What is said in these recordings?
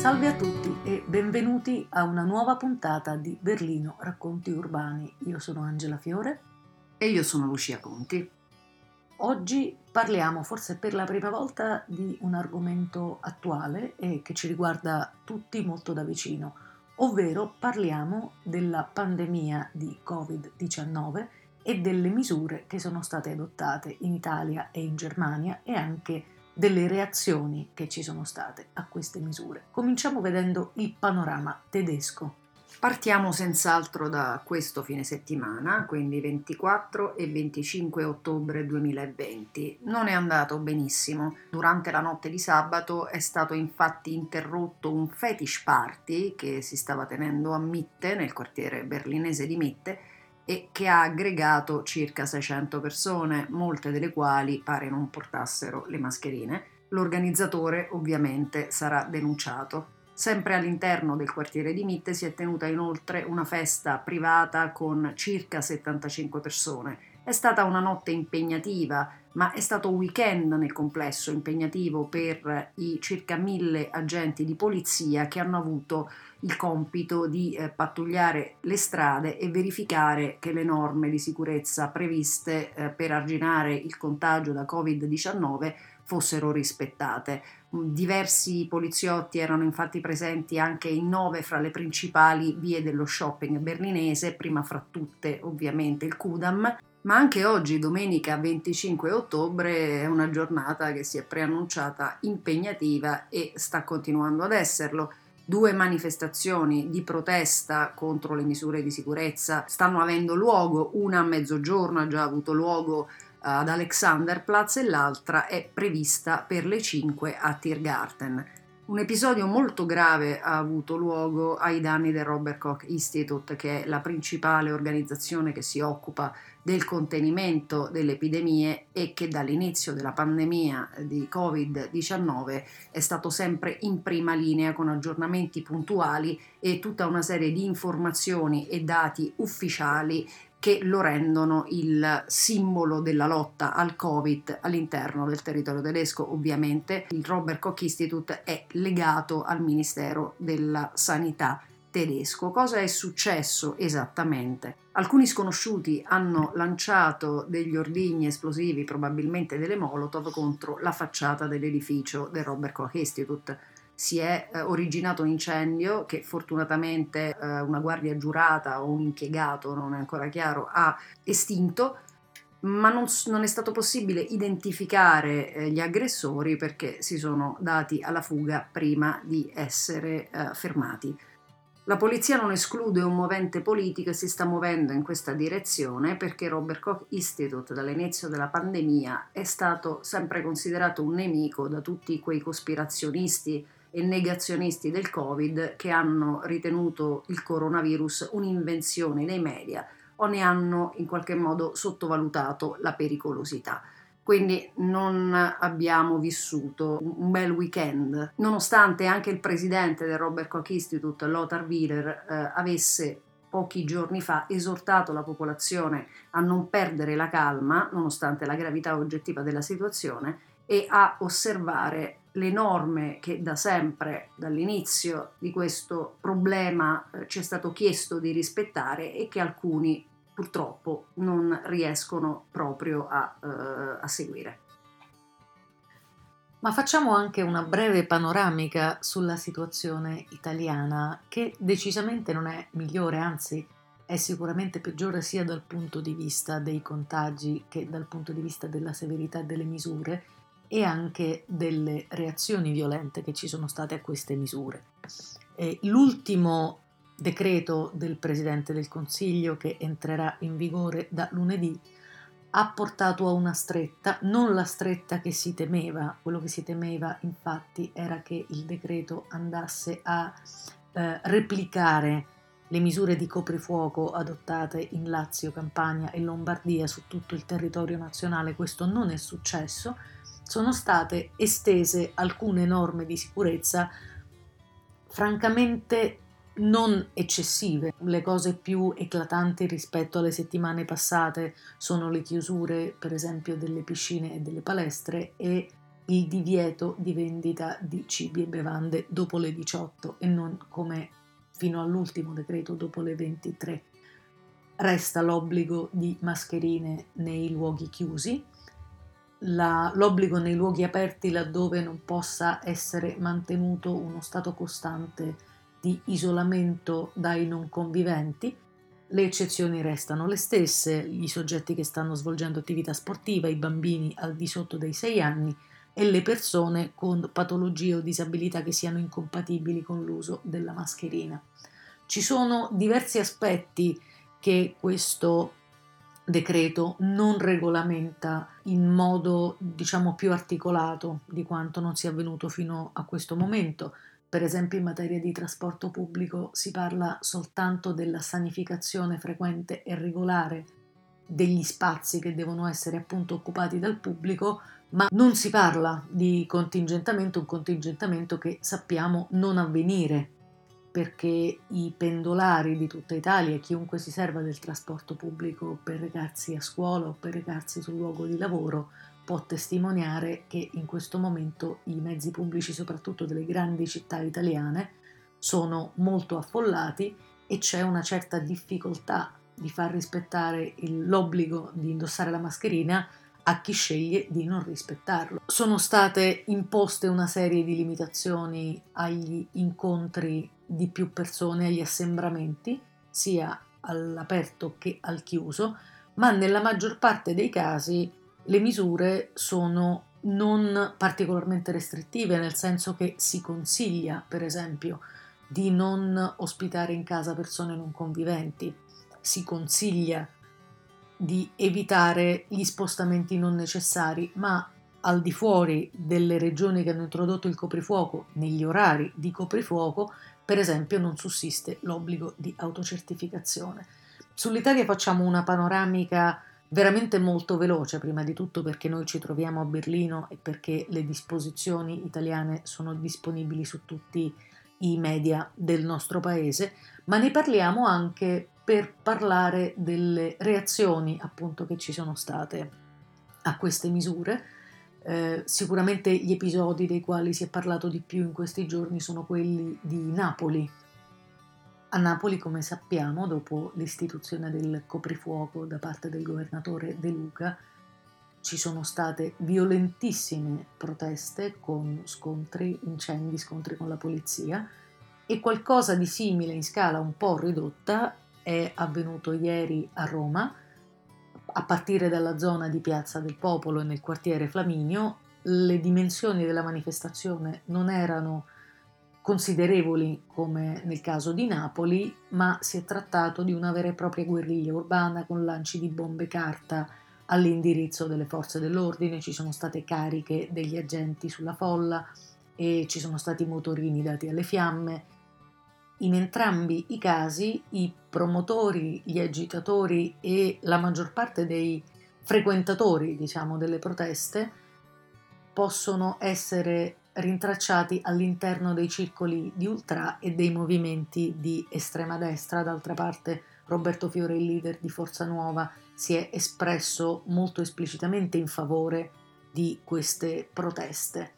Salve a tutti e benvenuti a una nuova puntata di Berlino Racconti Urbani. Io sono Angela Fiore e io sono Lucia Conti. Oggi parliamo forse per la prima volta di un argomento attuale e che ci riguarda tutti molto da vicino, ovvero parliamo della pandemia di Covid-19 e delle misure che sono state adottate in Italia e in Germania e anche delle reazioni che ci sono state a queste misure. Cominciamo vedendo il panorama tedesco. Partiamo senz'altro da questo fine settimana, quindi 24 e 25 ottobre 2020. Non è andato benissimo. Durante la notte di sabato è stato infatti interrotto un fetish party che si stava tenendo a Mitte, nel quartiere berlinese di Mitte, e che ha aggregato circa 600 persone, molte delle quali pare non portassero le mascherine. L'organizzatore ovviamente sarà denunciato. Sempre all'interno del quartiere di Mitte si è tenuta inoltre una festa privata con circa 75 persone. È stata una notte impegnativa, ma è stato un weekend nel complesso impegnativo per i circa mille agenti di polizia che hanno avuto il compito di eh, pattugliare le strade e verificare che le norme di sicurezza previste eh, per arginare il contagio da Covid-19 fossero rispettate. Mm, diversi poliziotti erano infatti presenti anche in nove fra le principali vie dello shopping berlinese, prima fra tutte ovviamente il Kudam, ma anche oggi, domenica 25 ottobre, è una giornata che si è preannunciata impegnativa e sta continuando ad esserlo. Due manifestazioni di protesta contro le misure di sicurezza stanno avendo luogo, una a mezzogiorno ha già avuto luogo eh, ad Alexanderplatz e l'altra è prevista per le 5 a Tiergarten. Un episodio molto grave ha avuto luogo ai danni del Robert Koch Institute, che è la principale organizzazione che si occupa del contenimento delle epidemie e che dall'inizio della pandemia di Covid-19 è stato sempre in prima linea con aggiornamenti puntuali e tutta una serie di informazioni e dati ufficiali che lo rendono il simbolo della lotta al Covid all'interno del territorio tedesco. Ovviamente il Robert Koch Institute è legato al Ministero della Sanità tedesco. Cosa è successo esattamente? Alcuni sconosciuti hanno lanciato degli ordigni esplosivi, probabilmente delle Molotov, contro la facciata dell'edificio del Robert Koch Institute si è eh, originato un incendio che fortunatamente eh, una guardia giurata o un impiegato, non è ancora chiaro, ha estinto, ma non, non è stato possibile identificare eh, gli aggressori perché si sono dati alla fuga prima di essere eh, fermati. La polizia non esclude un movente politico e si sta muovendo in questa direzione perché Robert Koch Institute dall'inizio della pandemia è stato sempre considerato un nemico da tutti quei cospirazionisti e negazionisti del Covid che hanno ritenuto il coronavirus un'invenzione dei media o ne hanno in qualche modo sottovalutato la pericolosità. Quindi non abbiamo vissuto un bel weekend, nonostante anche il presidente del Robert Koch Institute, Lothar Wieler, eh, avesse pochi giorni fa esortato la popolazione a non perdere la calma, nonostante la gravità oggettiva della situazione, e a osservare le norme che da sempre, dall'inizio di questo problema, eh, ci è stato chiesto di rispettare e che alcuni purtroppo non riescono proprio a, eh, a seguire. Ma facciamo anche una breve panoramica sulla situazione italiana, che decisamente non è migliore, anzi è sicuramente peggiore sia dal punto di vista dei contagi che dal punto di vista della severità delle misure e anche delle reazioni violente che ci sono state a queste misure. E l'ultimo decreto del Presidente del Consiglio che entrerà in vigore da lunedì ha portato a una stretta, non la stretta che si temeva, quello che si temeva infatti era che il decreto andasse a eh, replicare le misure di coprifuoco adottate in Lazio, Campania e Lombardia su tutto il territorio nazionale, questo non è successo, sono state estese alcune norme di sicurezza francamente non eccessive. Le cose più eclatanti rispetto alle settimane passate sono le chiusure, per esempio, delle piscine e delle palestre e il divieto di vendita di cibi e bevande dopo le 18 e non come fino all'ultimo decreto dopo le 23. Resta l'obbligo di mascherine nei luoghi chiusi, la, l'obbligo nei luoghi aperti laddove non possa essere mantenuto uno stato costante di isolamento dai non conviventi. Le eccezioni restano le stesse, i soggetti che stanno svolgendo attività sportiva, i bambini al di sotto dei 6 anni e le persone con patologie o disabilità che siano incompatibili con l'uso della mascherina. Ci sono diversi aspetti che questo decreto non regolamenta in modo diciamo più articolato di quanto non sia avvenuto fino a questo momento. Per esempio in materia di trasporto pubblico si parla soltanto della sanificazione frequente e regolare degli spazi che devono essere appunto occupati dal pubblico, ma non si parla di contingentamento, un contingentamento che sappiamo non avvenire perché i pendolari di tutta Italia chiunque si serva del trasporto pubblico per recarsi a scuola o per recarsi sul luogo di lavoro può testimoniare che in questo momento i mezzi pubblici, soprattutto delle grandi città italiane, sono molto affollati e c'è una certa difficoltà di far rispettare l'obbligo di indossare la mascherina a chi sceglie di non rispettarlo. Sono state imposte una serie di limitazioni agli incontri di più persone, agli assembramenti, sia all'aperto che al chiuso, ma nella maggior parte dei casi le misure sono non particolarmente restrittive, nel senso che si consiglia, per esempio, di non ospitare in casa persone non conviventi, si consiglia di evitare gli spostamenti non necessari, ma al di fuori delle regioni che hanno introdotto il coprifuoco, negli orari di coprifuoco, per esempio non sussiste l'obbligo di autocertificazione. Sull'Italia facciamo una panoramica veramente molto veloce, prima di tutto perché noi ci troviamo a Berlino e perché le disposizioni italiane sono disponibili su tutti i media del nostro paese, ma ne parliamo anche per parlare delle reazioni appunto che ci sono state a queste misure. Eh, sicuramente gli episodi dei quali si è parlato di più in questi giorni sono quelli di Napoli. A Napoli, come sappiamo, dopo l'istituzione del coprifuoco da parte del governatore De Luca, ci sono state violentissime proteste con scontri, incendi, scontri con la polizia e qualcosa di simile in scala un po' ridotta è avvenuto ieri a Roma, a partire dalla zona di Piazza del Popolo e nel quartiere Flaminio. Le dimensioni della manifestazione non erano considerevoli come nel caso di Napoli, ma si è trattato di una vera e propria guerriglia urbana con lanci di bombe carta all'indirizzo delle forze dell'ordine, ci sono state cariche degli agenti sulla folla e ci sono stati motorini dati alle fiamme, in entrambi i casi i promotori, gli agitatori e la maggior parte dei frequentatori, diciamo, delle proteste possono essere rintracciati all'interno dei circoli di ultra e dei movimenti di estrema destra. D'altra parte Roberto Fiore, il leader di Forza Nuova, si è espresso molto esplicitamente in favore di queste proteste.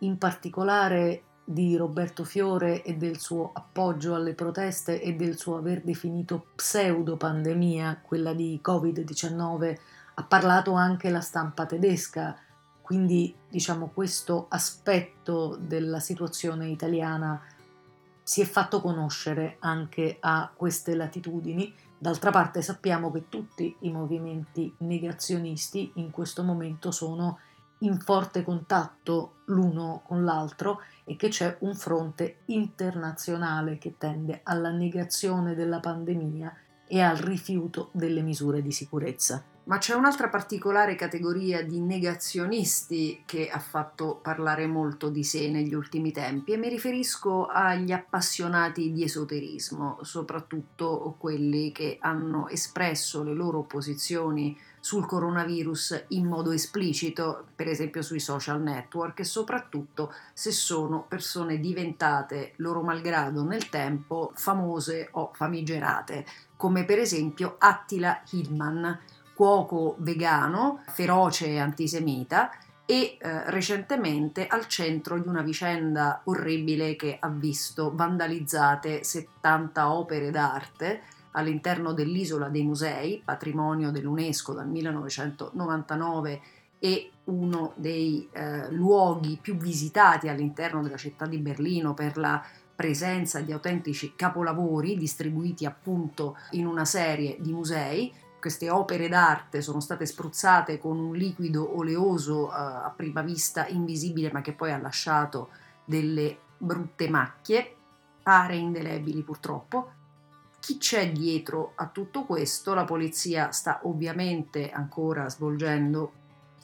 In particolare di Roberto Fiore e del suo appoggio alle proteste e del suo aver definito pseudo pandemia, quella di Covid-19, ha parlato anche la stampa tedesca, quindi diciamo questo aspetto della situazione italiana si è fatto conoscere anche a queste latitudini. D'altra parte sappiamo che tutti i movimenti negazionisti in questo momento sono in forte contatto l'uno con l'altro e che c'è un fronte internazionale che tende alla negazione della pandemia e al rifiuto delle misure di sicurezza. Ma c'è un'altra particolare categoria di negazionisti che ha fatto parlare molto di sé negli ultimi tempi e mi riferisco agli appassionati di esoterismo, soprattutto quelli che hanno espresso le loro posizioni sul coronavirus in modo esplicito, per esempio sui social network, e soprattutto se sono persone diventate loro malgrado nel tempo famose o famigerate, come per esempio Attila Hillman, cuoco vegano, feroce e antisemita, e eh, recentemente al centro di una vicenda orribile che ha visto vandalizzate 70 opere d'arte all'interno dell'isola dei musei, patrimonio dell'UNESCO dal 1999 e uno dei eh, luoghi più visitati all'interno della città di Berlino per la presenza di autentici capolavori distribuiti appunto in una serie di musei queste opere d'arte sono state spruzzate con un liquido oleoso eh, a prima vista invisibile ma che poi ha lasciato delle brutte macchie, pare indelebili purtroppo. Chi c'è dietro a tutto questo? La polizia sta ovviamente ancora svolgendo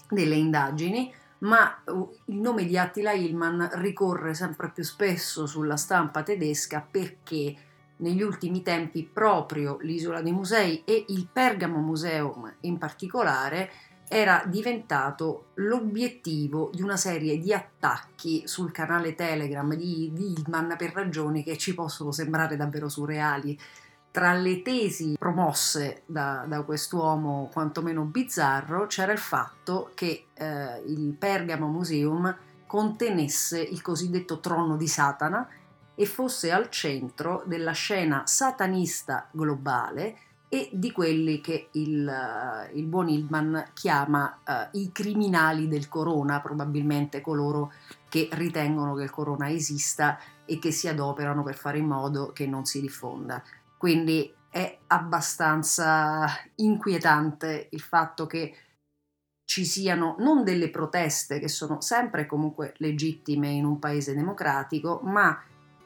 delle indagini, ma uh, il nome di Attila Hillman ricorre sempre più spesso sulla stampa tedesca perché negli ultimi tempi proprio l'isola dei musei e il Pergamo Museum in particolare era diventato l'obiettivo di una serie di attacchi sul canale Telegram di, Hillman per ragioni che ci possono sembrare davvero surreali. Tra le tesi promosse da, da quest'uomo quantomeno bizzarro c'era il fatto che eh, il Pergamo Museum contenesse il cosiddetto trono di Satana, e fosse al centro della scena satanista globale e di quelli che il, uh, il buon Hildman chiama uh, i criminali del corona, probabilmente coloro che ritengono che il corona esista e che si adoperano per fare in modo che non si diffonda. Quindi è abbastanza inquietante il fatto che ci siano non delle proteste che sono sempre comunque legittime in un paese democratico, ma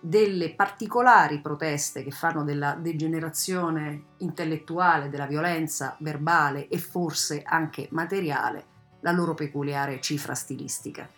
delle particolari proteste che fanno della degenerazione intellettuale, della violenza verbale e forse anche materiale la loro peculiare cifra stilistica.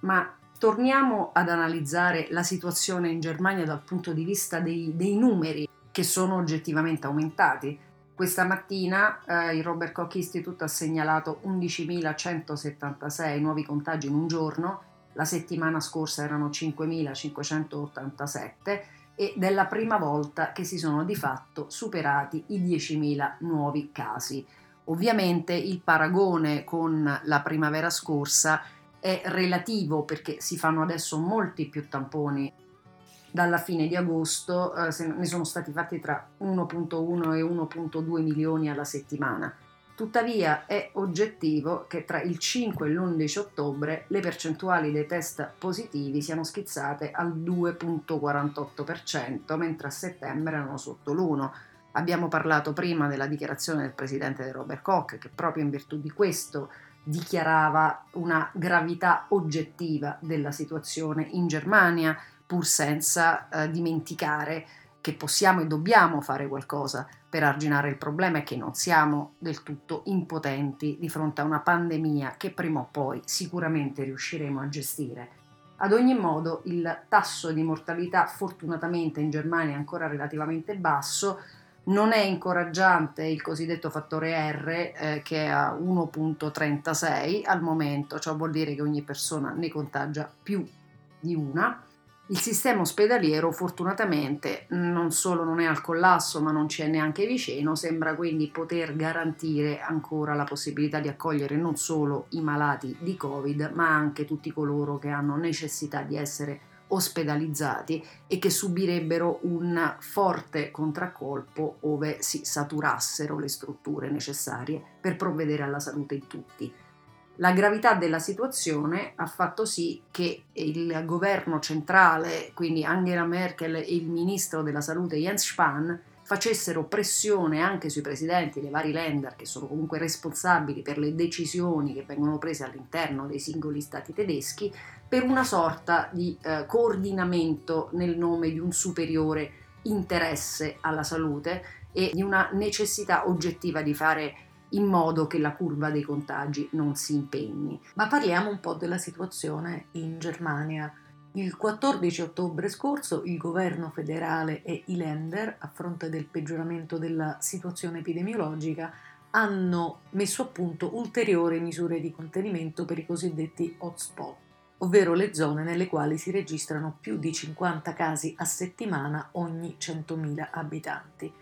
Ma torniamo ad analizzare la situazione in Germania dal punto di vista dei, dei numeri che sono oggettivamente aumentati. Questa mattina eh, il Robert Koch Institute ha segnalato 11.176 nuovi contagi in un giorno, la settimana scorsa erano 5.587 ed è la prima volta che si sono di fatto superati i 10.000 nuovi casi. Ovviamente il paragone con la primavera scorsa è relativo perché si fanno adesso molti più tamponi. Dalla fine di agosto eh, ne sono stati fatti tra 1.1 e 1.2 milioni alla settimana Tuttavia è oggettivo che tra il 5 e l'11 ottobre le percentuali dei test positivi siano schizzate al 2.48%, mentre a settembre erano sotto l'1%. Abbiamo parlato prima della dichiarazione del presidente Robert Koch, che proprio in virtù di questo dichiarava una gravità oggettiva della situazione in Germania, pur senza eh, dimenticare che possiamo e dobbiamo fare qualcosa per arginare il problema è che non siamo del tutto impotenti di fronte a una pandemia che prima o poi sicuramente riusciremo a gestire. Ad ogni modo il tasso di mortalità fortunatamente in Germania è ancora relativamente basso, non è incoraggiante il cosiddetto fattore R eh, che è a 1.36 al momento, ciò vuol dire che ogni persona ne contagia più di una il sistema ospedaliero fortunatamente non solo non è al collasso ma non ci è neanche vicino, sembra quindi poter garantire ancora la possibilità di accogliere non solo i malati di Covid ma anche tutti coloro che hanno necessità di essere ospedalizzati e che subirebbero un forte contraccolpo ove si saturassero le strutture necessarie per provvedere alla salute di tutti. La gravità della situazione ha fatto sì che il governo centrale, quindi Angela Merkel e il ministro della salute Jens Spahn, facessero pressione anche sui presidenti dei vari Länder che sono comunque responsabili per le decisioni che vengono prese all'interno dei singoli stati tedeschi per una sorta di eh, coordinamento nel nome di un superiore interesse alla salute e di una necessità oggettiva di fare in modo che la curva dei contagi non si impegni. Ma parliamo un po' della situazione in Germania. Il 14 ottobre scorso il governo federale e i Länder, a fronte del peggioramento della situazione epidemiologica, hanno messo a punto ulteriori misure di contenimento per i cosiddetti hotspot, ovvero le zone nelle quali si registrano più di 50 casi a settimana ogni 100.000 abitanti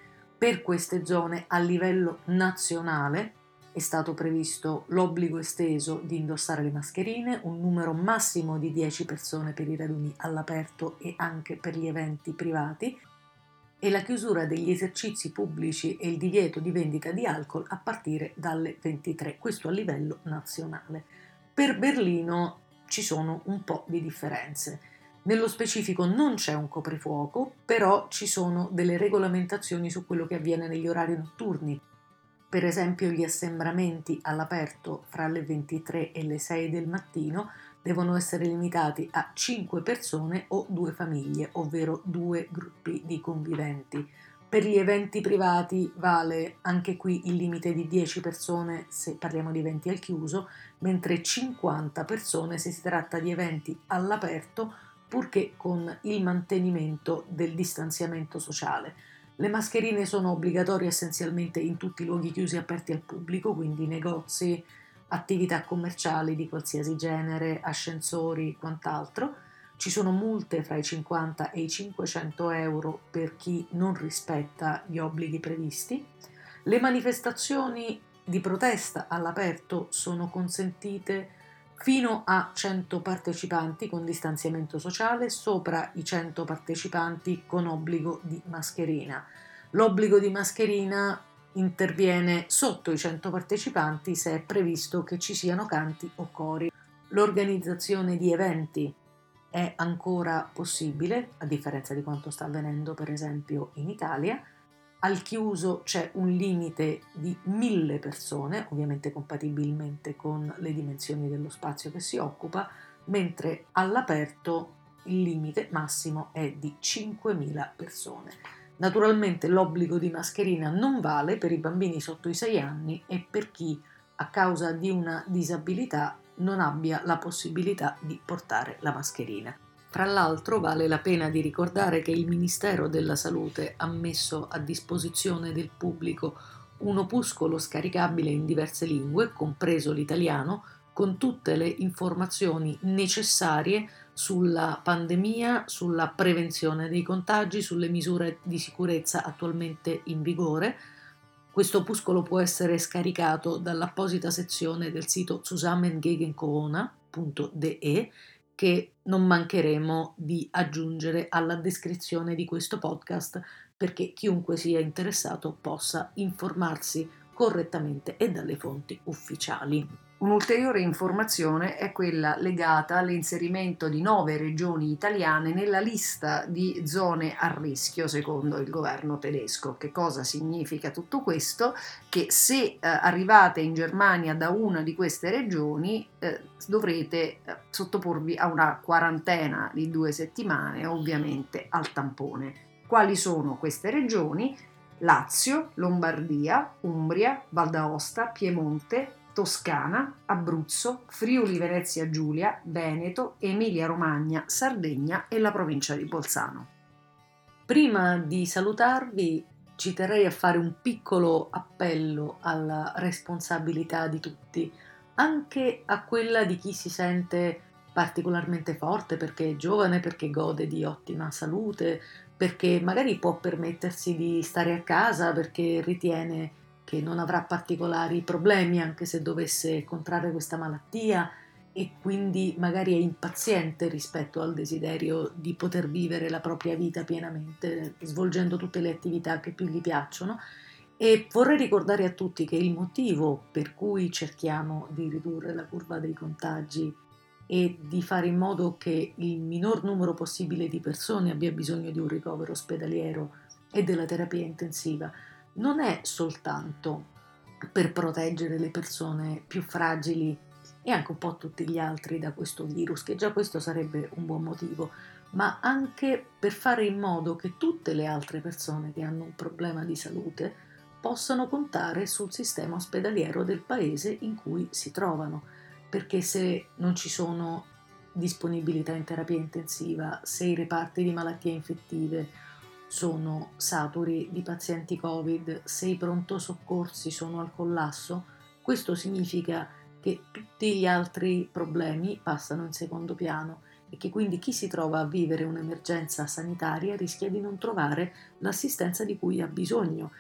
per queste zone a livello nazionale è stato previsto l'obbligo esteso di indossare le mascherine, un numero massimo di 10 persone per i raduni all'aperto e anche per gli eventi privati e la chiusura degli esercizi pubblici e il divieto di vendita di alcol a partire dalle 23, questo a livello nazionale. Per Berlino ci sono un po' di differenze. Nello specifico non c'è un coprifuoco, però ci sono delle regolamentazioni su quello che avviene negli orari notturni per esempio gli assembramenti all'aperto fra le 23 e le 6 del mattino devono essere limitati a 5 persone o due famiglie, ovvero due gruppi di conviventi. Per gli eventi privati vale anche qui il limite di 10 persone se parliamo di eventi al chiuso, mentre 50 persone se si tratta di eventi all'aperto, purché con il mantenimento del distanziamento sociale. Le mascherine sono obbligatorie essenzialmente in tutti i luoghi chiusi aperti al pubblico, quindi negozi, attività commerciali di qualsiasi genere, ascensori, quant'altro. Ci sono multe fra i 50 e i 500 euro per chi non rispetta gli obblighi previsti. Le manifestazioni di protesta all'aperto sono consentite fino a 100 partecipanti con distanziamento sociale, sopra i 100 partecipanti con obbligo di mascherina. L'obbligo di mascherina interviene sotto i 100 partecipanti se è previsto che ci siano canti o cori. L'organizzazione di eventi è ancora possibile, a differenza di quanto sta avvenendo per esempio in Italia, al chiuso c'è un limite di mille persone, ovviamente compatibilmente con le dimensioni dello spazio che si occupa, mentre all'aperto il limite massimo è di 5.000 persone. Naturalmente l'obbligo di mascherina non vale per i bambini sotto i 6 anni e per chi a causa di una disabilità non abbia la possibilità di portare la mascherina. Tra l'altro vale la pena di ricordare che il Ministero della Salute ha messo a disposizione del pubblico un opuscolo scaricabile in diverse lingue, compreso l'italiano, con tutte le informazioni necessarie sulla pandemia, sulla prevenzione dei contagi, sulle misure di sicurezza attualmente in vigore. Questo opuscolo può essere scaricato dall'apposita sezione del sito zusammengegencorona.de che non mancheremo di aggiungere alla descrizione di questo podcast perché chiunque sia interessato possa informarsi correttamente e dalle fonti ufficiali. Un'ulteriore informazione è quella legata all'inserimento di nove regioni italiane nella lista di zone a rischio secondo il governo tedesco. Che cosa significa tutto questo? Che se eh, arrivate in Germania da una di queste regioni eh, dovrete eh, sottoporvi a una quarantena di due settimane, ovviamente al tampone. Quali sono queste regioni? Lazio, Lombardia, Umbria, Val d'Aosta, Piemonte, Toscana, Abruzzo, Friuli Venezia Giulia, Veneto, Emilia Romagna, Sardegna e la provincia di Bolzano. Prima di salutarvi ci terrei a fare un piccolo appello alla responsabilità di tutti, anche a quella di chi si sente particolarmente forte perché è giovane, perché gode di ottima salute, perché magari può permettersi di stare a casa perché ritiene che non avrà particolari problemi anche se dovesse contrarre questa malattia e quindi magari è impaziente rispetto al desiderio di poter vivere la propria vita pienamente, svolgendo tutte le attività che più gli piacciono. E vorrei ricordare a tutti che il motivo per cui cerchiamo di ridurre la curva dei contagi e di fare in modo che il minor numero possibile di persone abbia bisogno di un ricovero ospedaliero e della terapia intensiva non è soltanto per proteggere le persone più fragili e anche un po' tutti gli altri da questo virus, che già questo sarebbe un buon motivo, ma anche per fare in modo che tutte le altre persone che hanno un problema di salute possano contare sul sistema ospedaliero del paese in cui si trovano, perché se non ci sono disponibilità in terapia intensiva, se i reparti di malattie infettive sono saturi di pazienti Covid, se i pronto soccorsi sono al collasso, questo significa che tutti gli altri problemi passano in secondo piano e che quindi chi si trova a vivere un'emergenza sanitaria rischia di non trovare l'assistenza di cui ha bisogno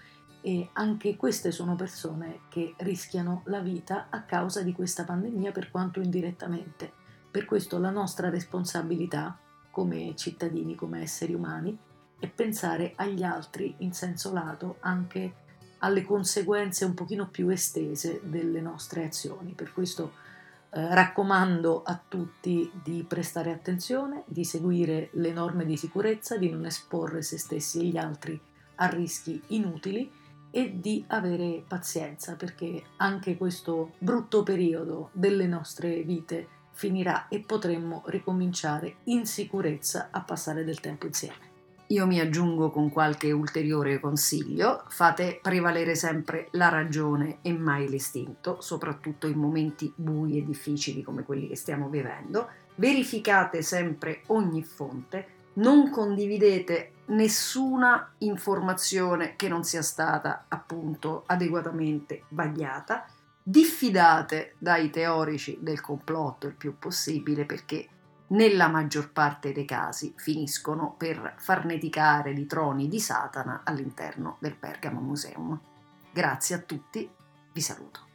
e anche queste sono persone che rischiano la vita a causa di questa pandemia per quanto indirettamente. Per questo la nostra responsabilità come cittadini, come esseri umani, è pensare agli altri in senso lato anche alle conseguenze un pochino più estese delle nostre azioni. Per questo eh, raccomando a tutti di prestare attenzione, di seguire le norme di sicurezza, di non esporre se stessi e gli altri a rischi inutili e di avere pazienza perché anche questo brutto periodo delle nostre vite finirà e potremmo ricominciare in sicurezza a passare del tempo insieme. Io mi aggiungo con qualche ulteriore consiglio, fate prevalere sempre la ragione e mai l'istinto, soprattutto in momenti bui e difficili come quelli che stiamo vivendo, verificate sempre ogni fonte, non condividete nessuna informazione che non sia stata appunto adeguatamente vagliata. Diffidate dai teorici del complotto il più possibile perché nella maggior parte dei casi finiscono per farneticare di troni di Satana all'interno del Pergamo Museum. Grazie a tutti, vi saluto.